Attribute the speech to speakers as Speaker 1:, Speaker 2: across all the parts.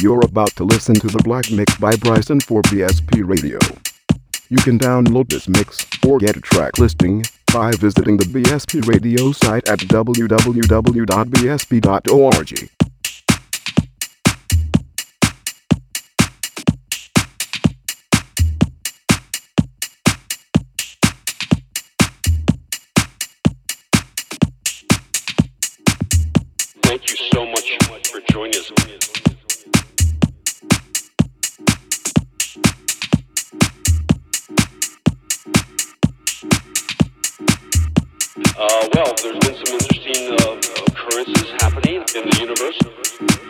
Speaker 1: You're about to listen to the Black Mix by Bryson for BSP Radio. You can download this mix or get a track listing by visiting the BSP Radio site at www.bsp.org.
Speaker 2: Thank you so much for joining us. Well, there's been some interesting uh, occurrences happening in the universe.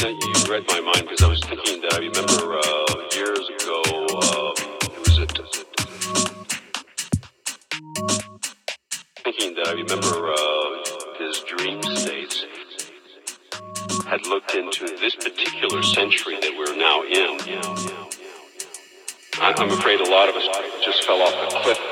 Speaker 2: You you read my mind because I was thinking that I remember uh, years ago, uh, it was at, thinking that I remember uh, his dream states had looked into this particular century that we're now in. I'm afraid a lot of us just fell off a cliff.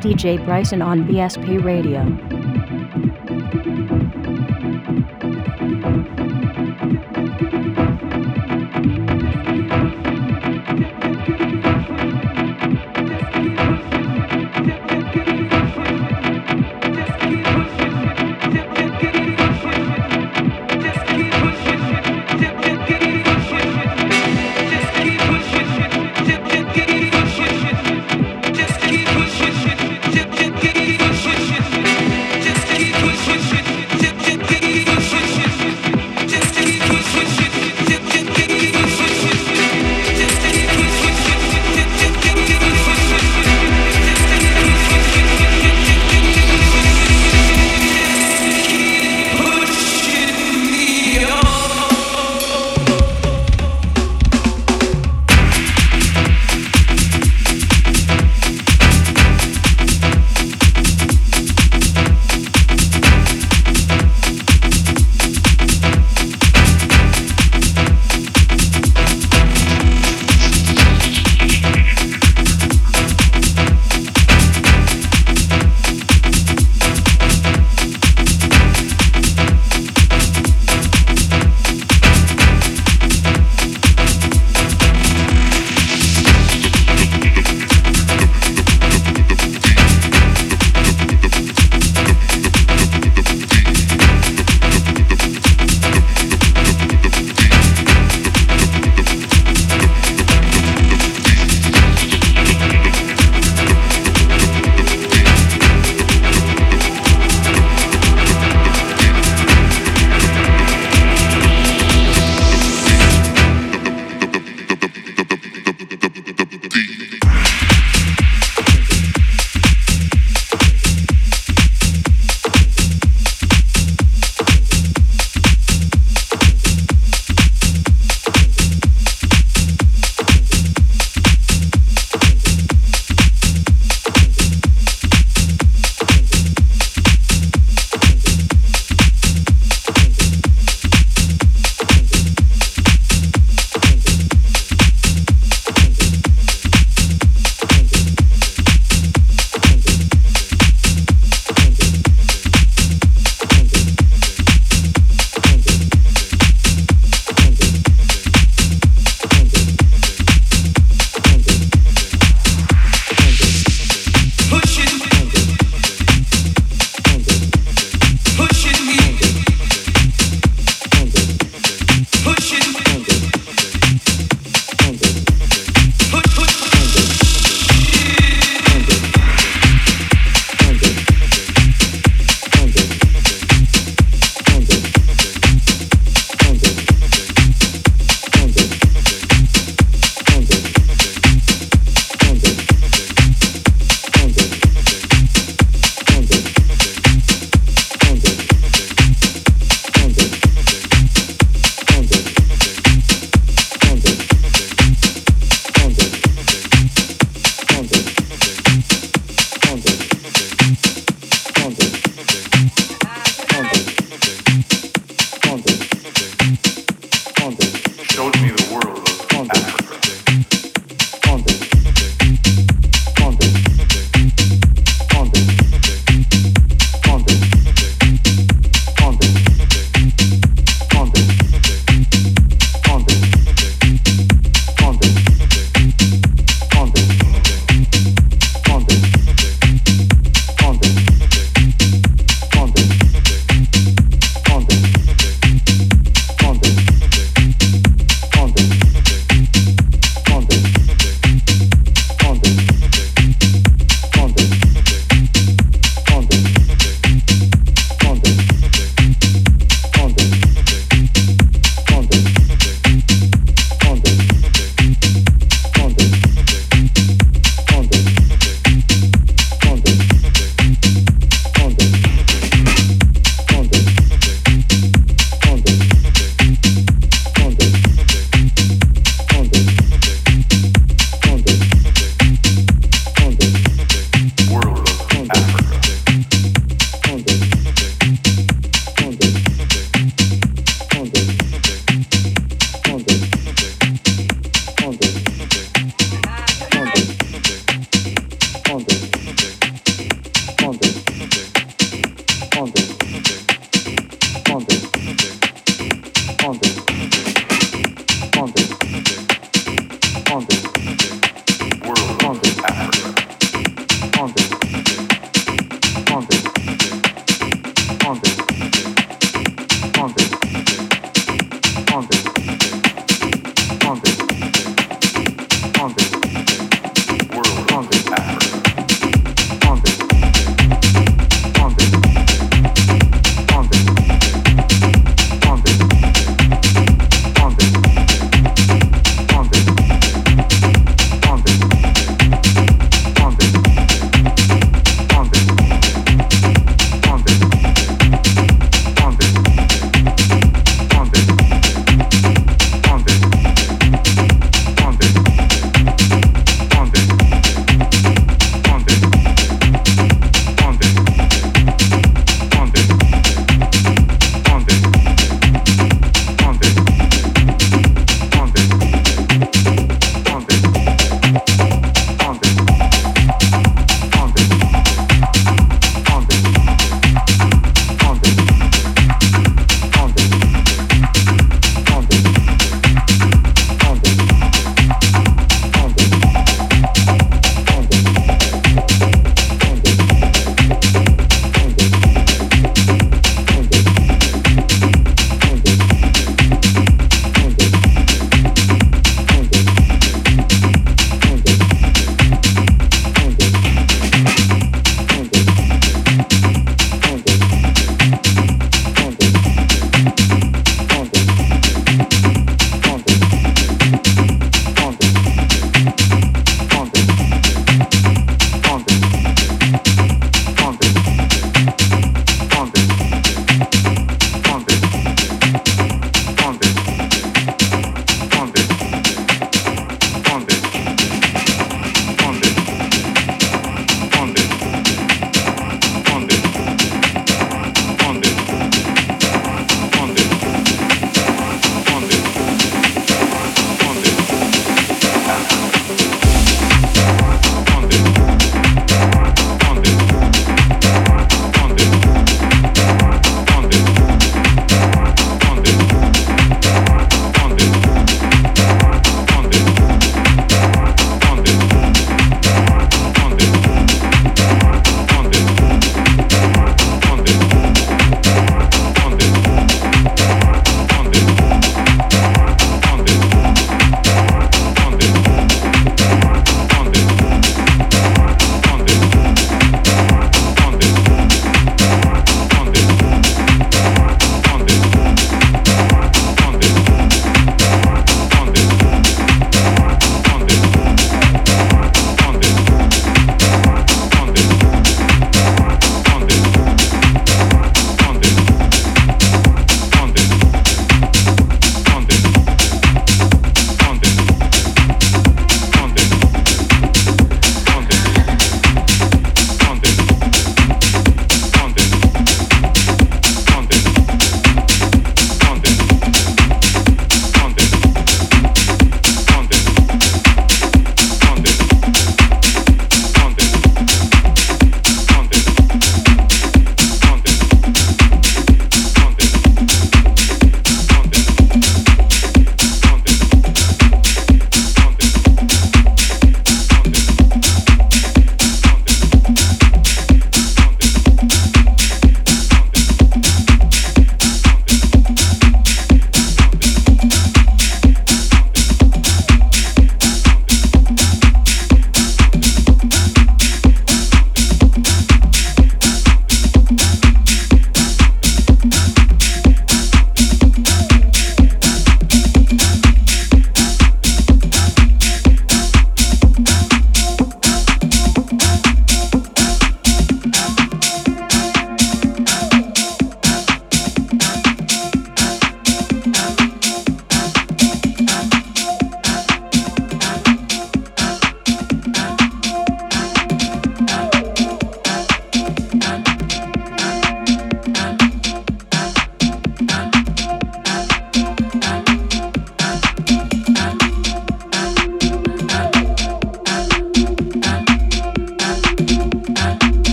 Speaker 3: DJ Bryson on BSP Radio.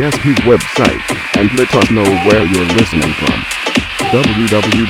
Speaker 1: BSP website and let us know where you're listening from. www.bsp.org.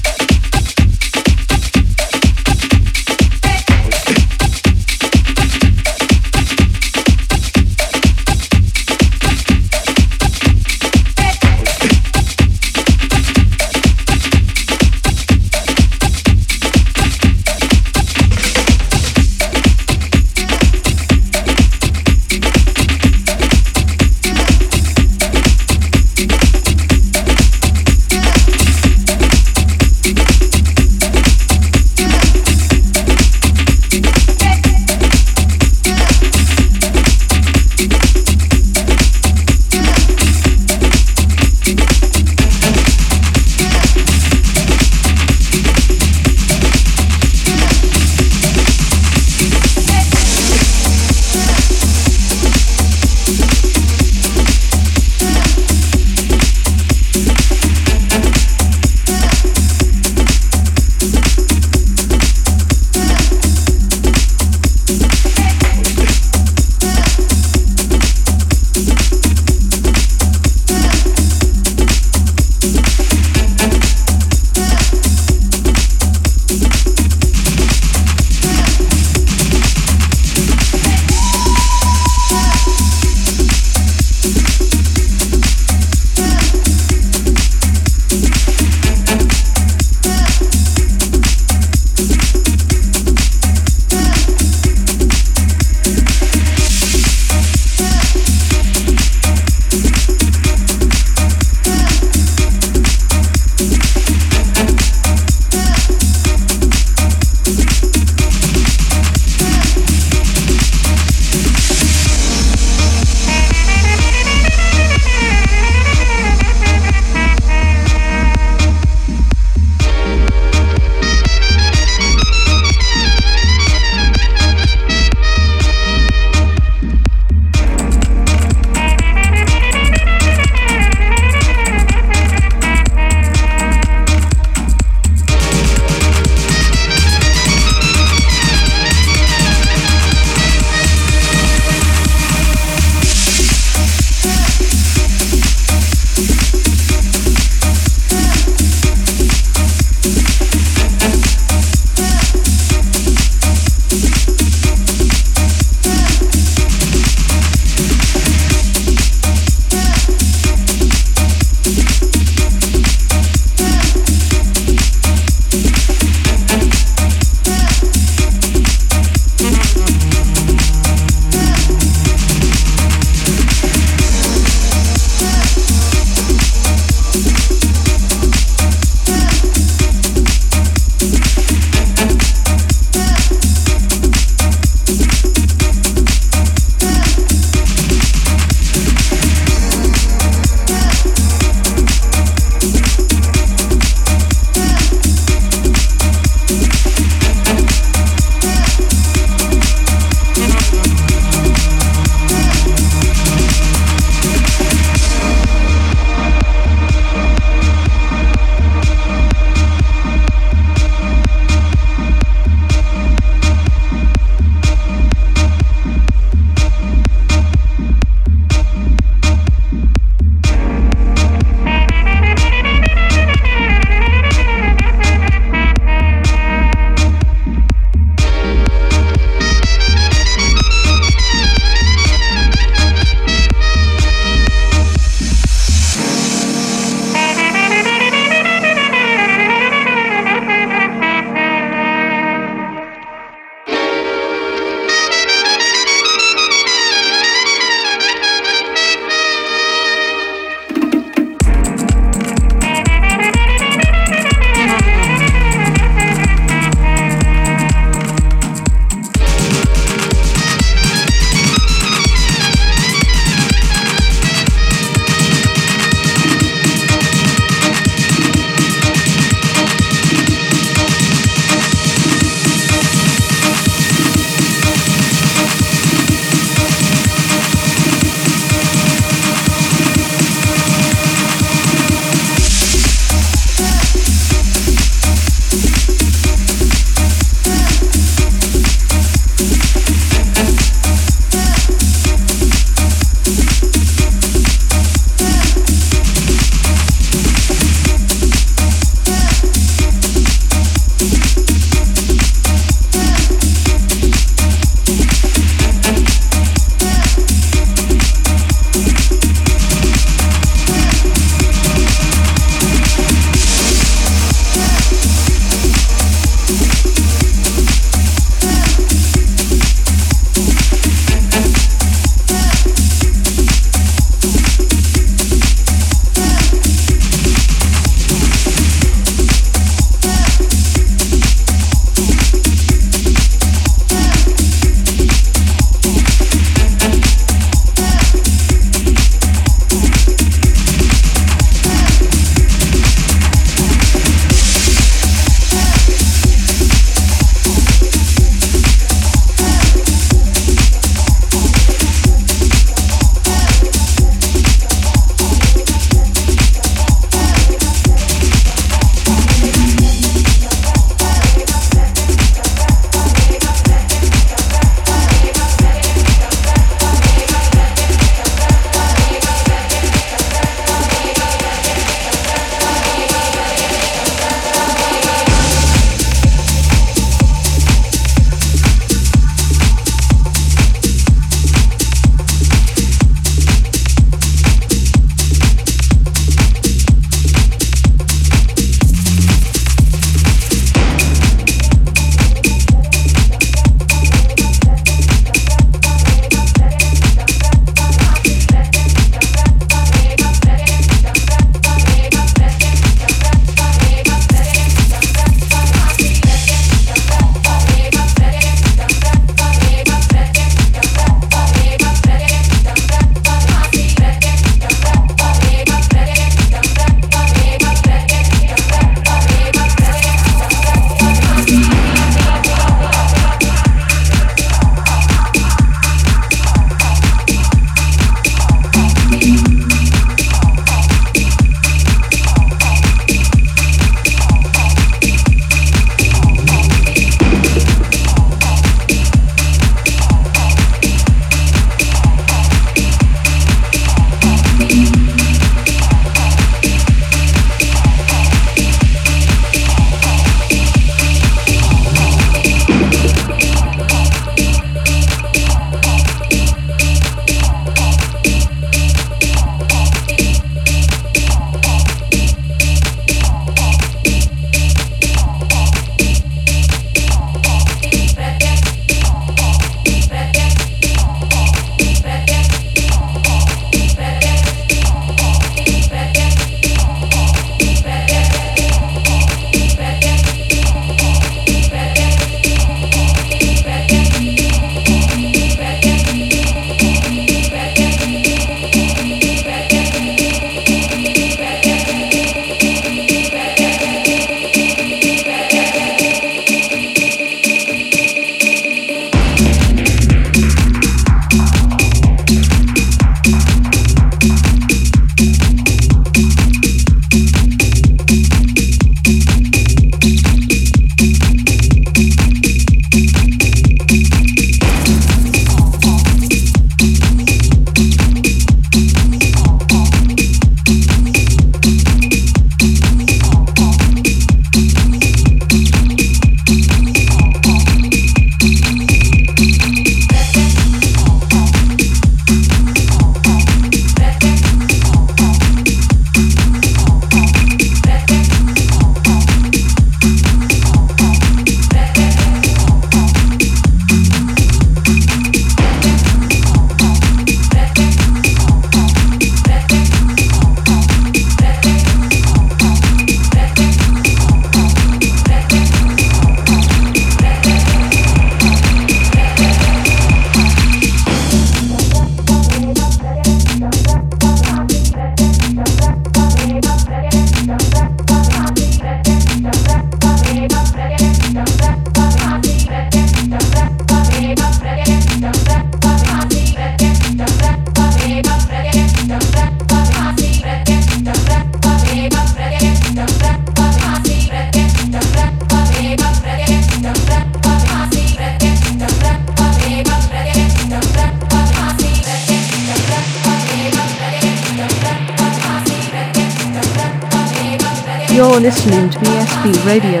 Speaker 4: listening to BSB Radio,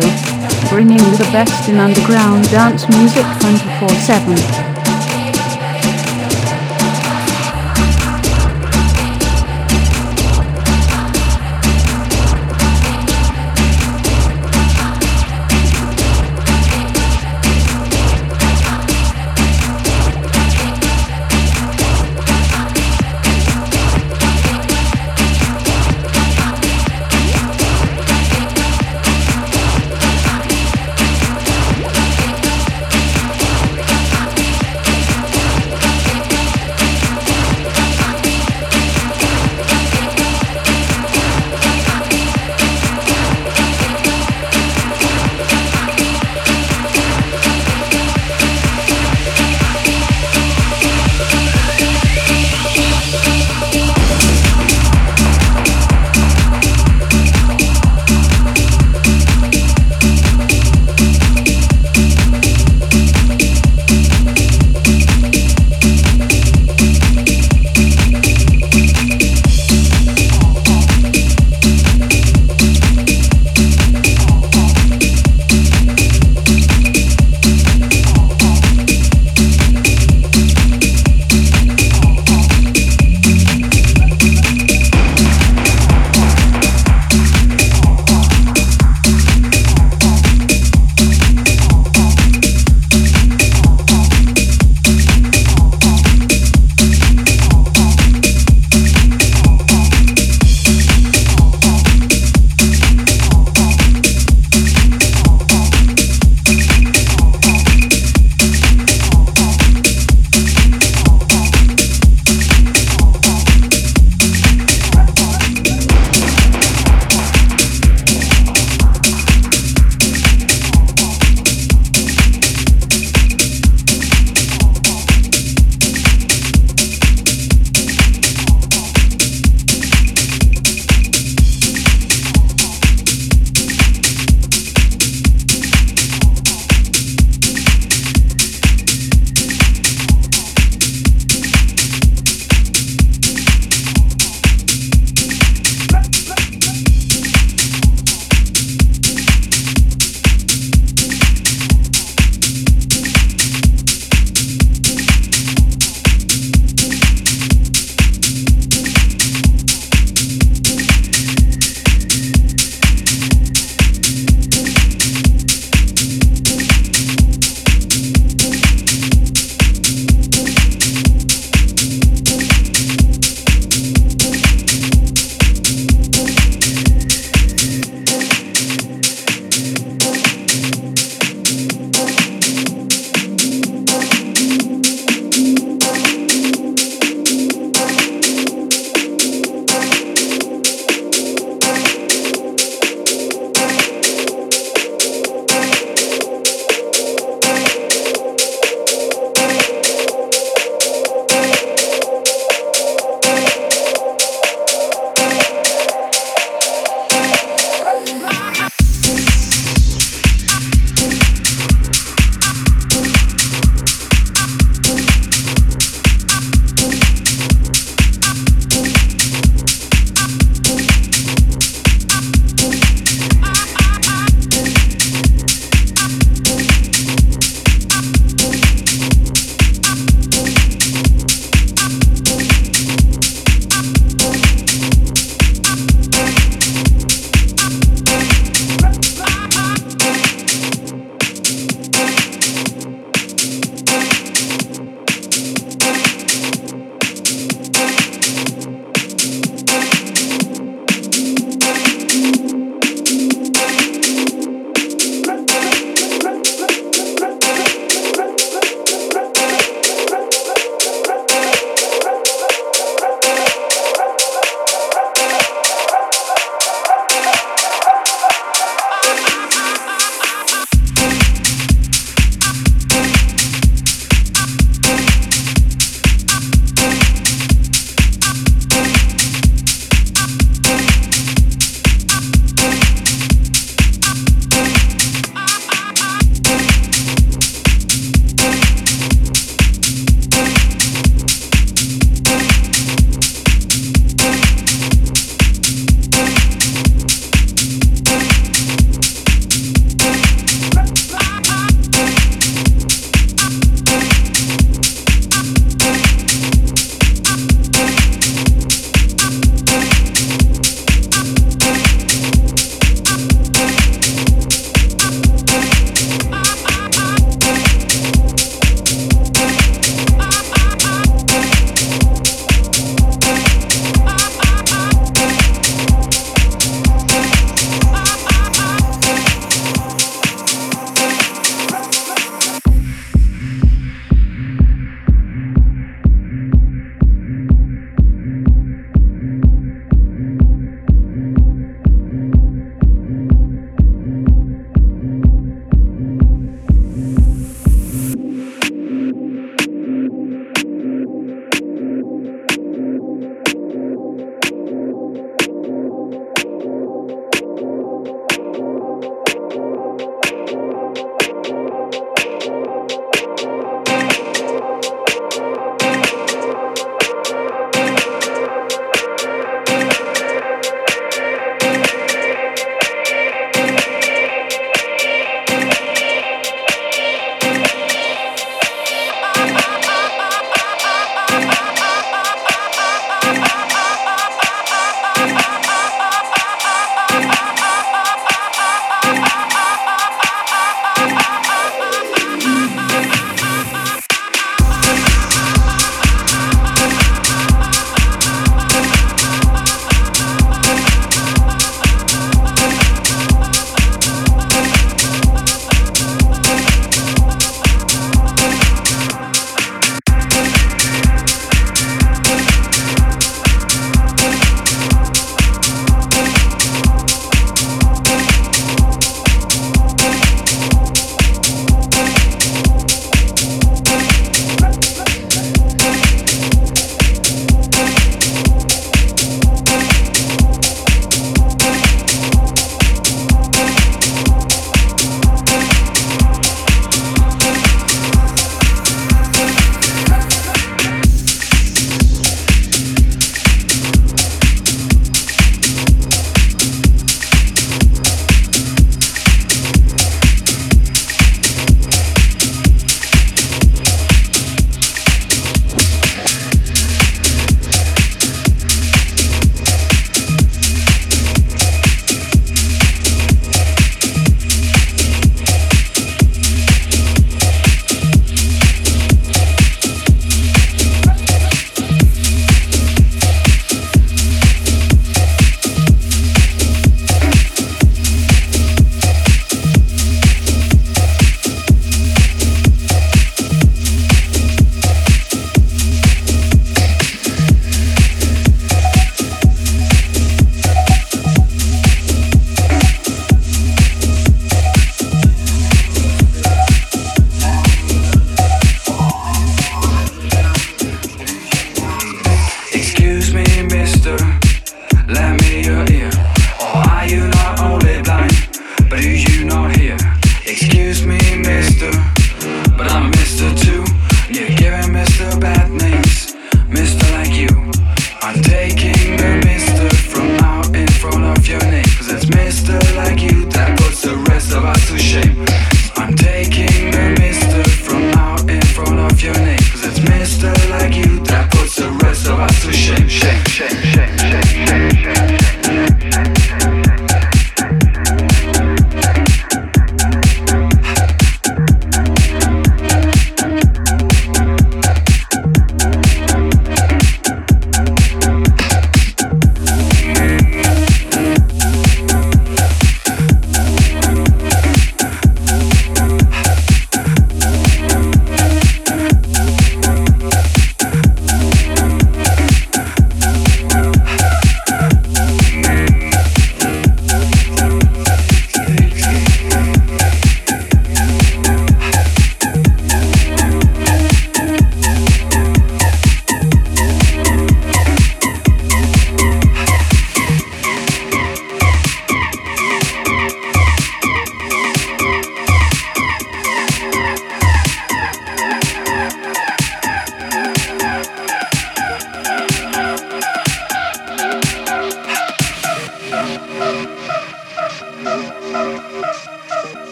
Speaker 4: bringing you the best in underground dance music 24 7.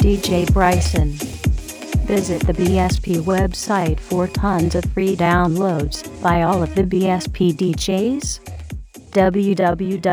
Speaker 3: DJ Bryson. Visit the BSP website for tons of free downloads by all of the BSP DJs. www.bsp.org